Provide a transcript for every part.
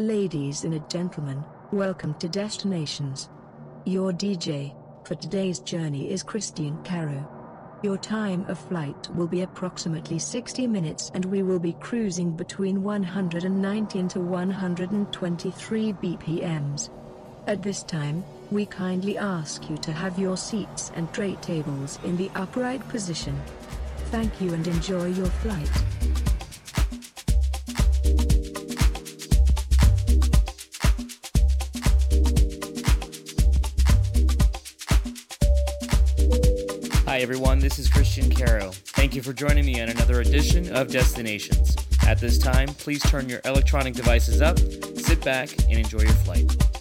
Ladies and gentlemen, welcome to Destinations. Your DJ for today's journey is Kristian Caro. Your time of flight will be approximately 60 minutes and we will be cruising between 119 to 123 BPMs. At this time, we kindly ask you to have your seats and tray tables in the upright position. Thank you and enjoy your flight. Everyone. This is Kristian Caro. Thank you for joining me on another edition of Destinations. At this time, please turn your electronic devices up, sit back, and enjoy your flight.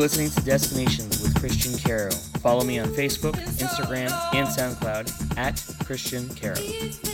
Listening to Destinations with Kristian Caro. Follow me on Facebook, Instagram, and SoundCloud at Kristian Caro.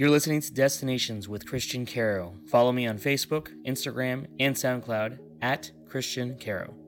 You're listening to Destinations with Kristian Caro. Follow me on Facebook, Instagram, and SoundCloud at Kristian Caro.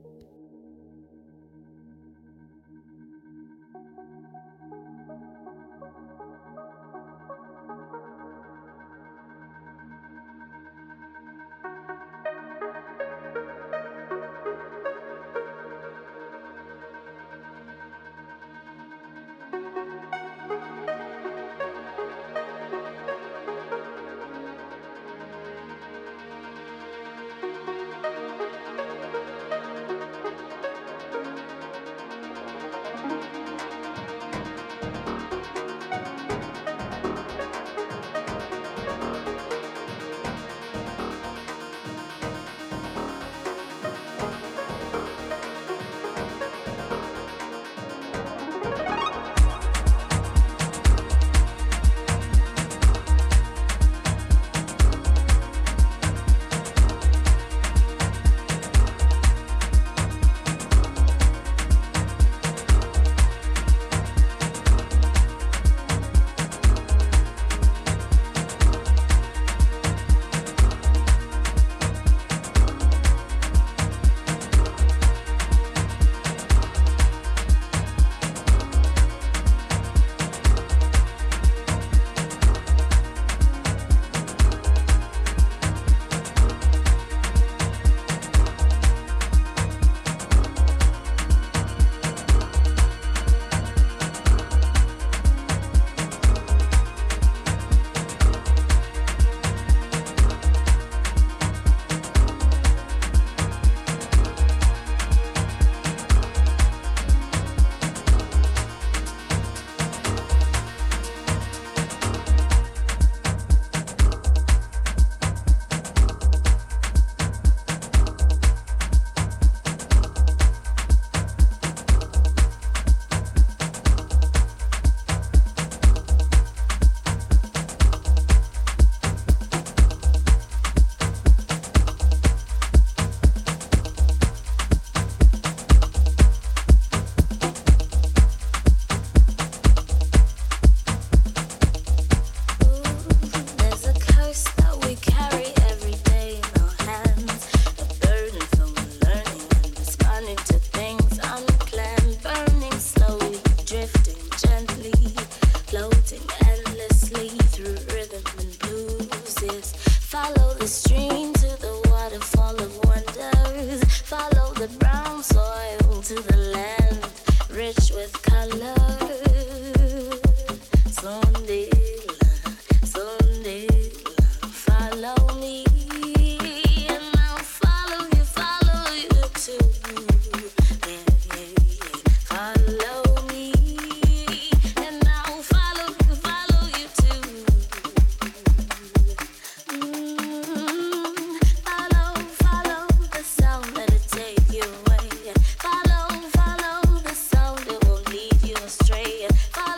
I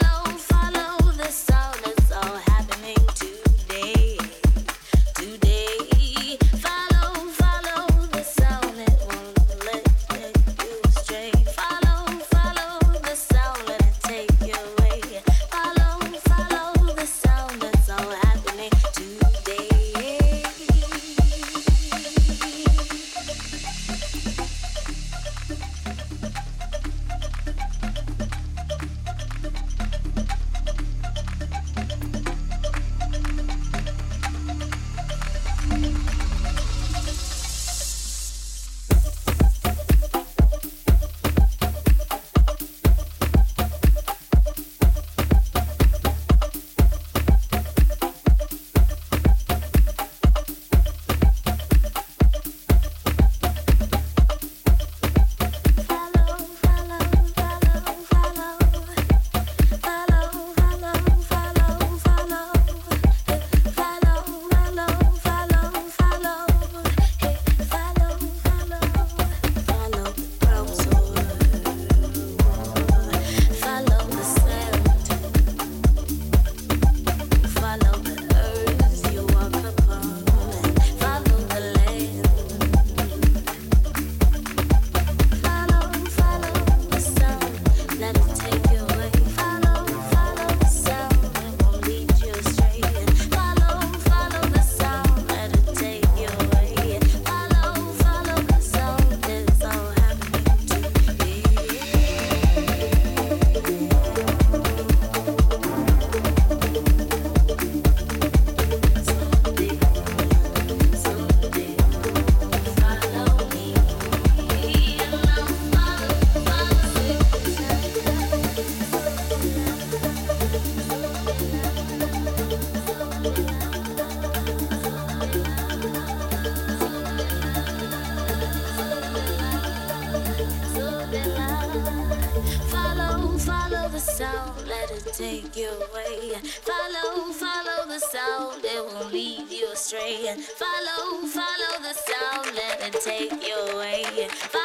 Follow, follow the sound, let it take you away. Follow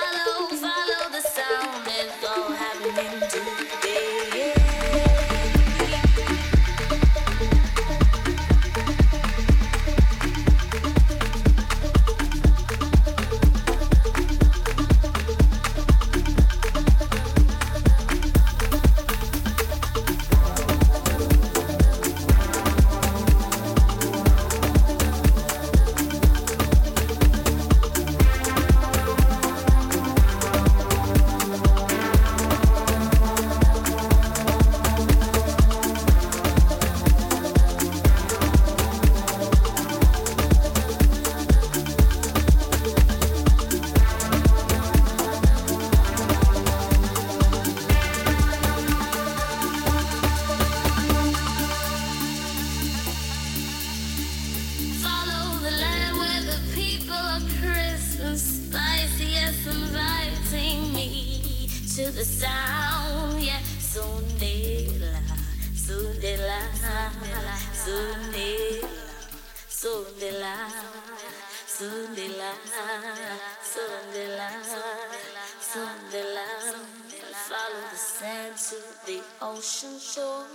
Where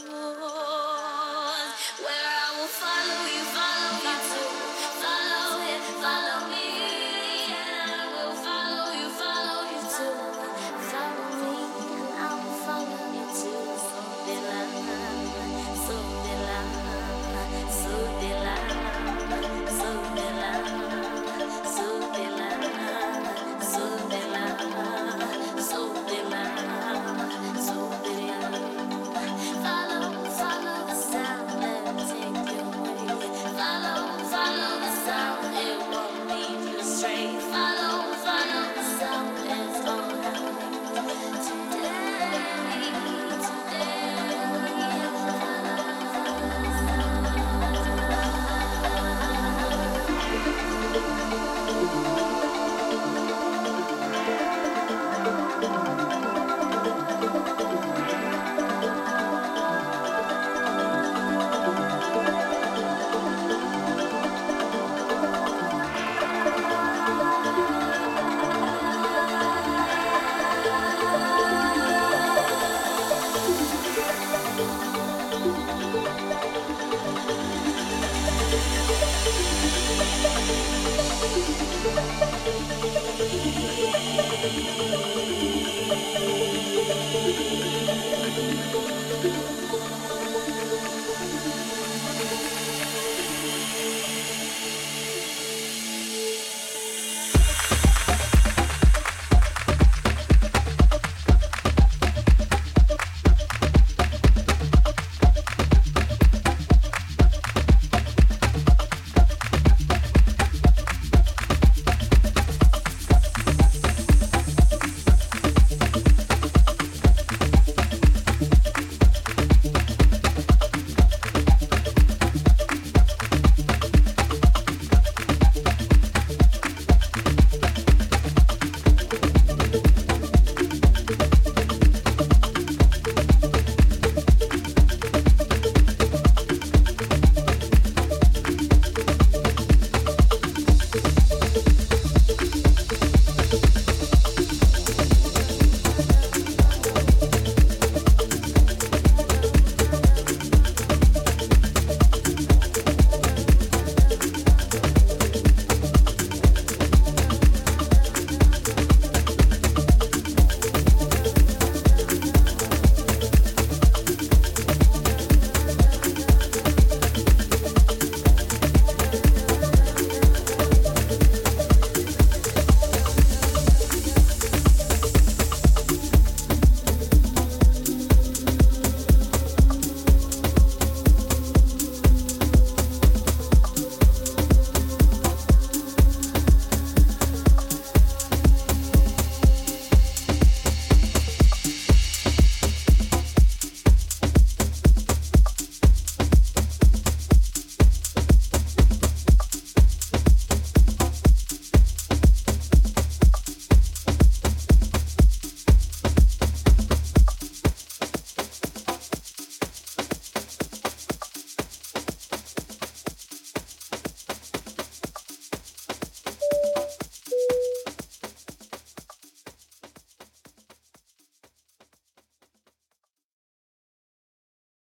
I will follow you, follow you, follow him, follow me.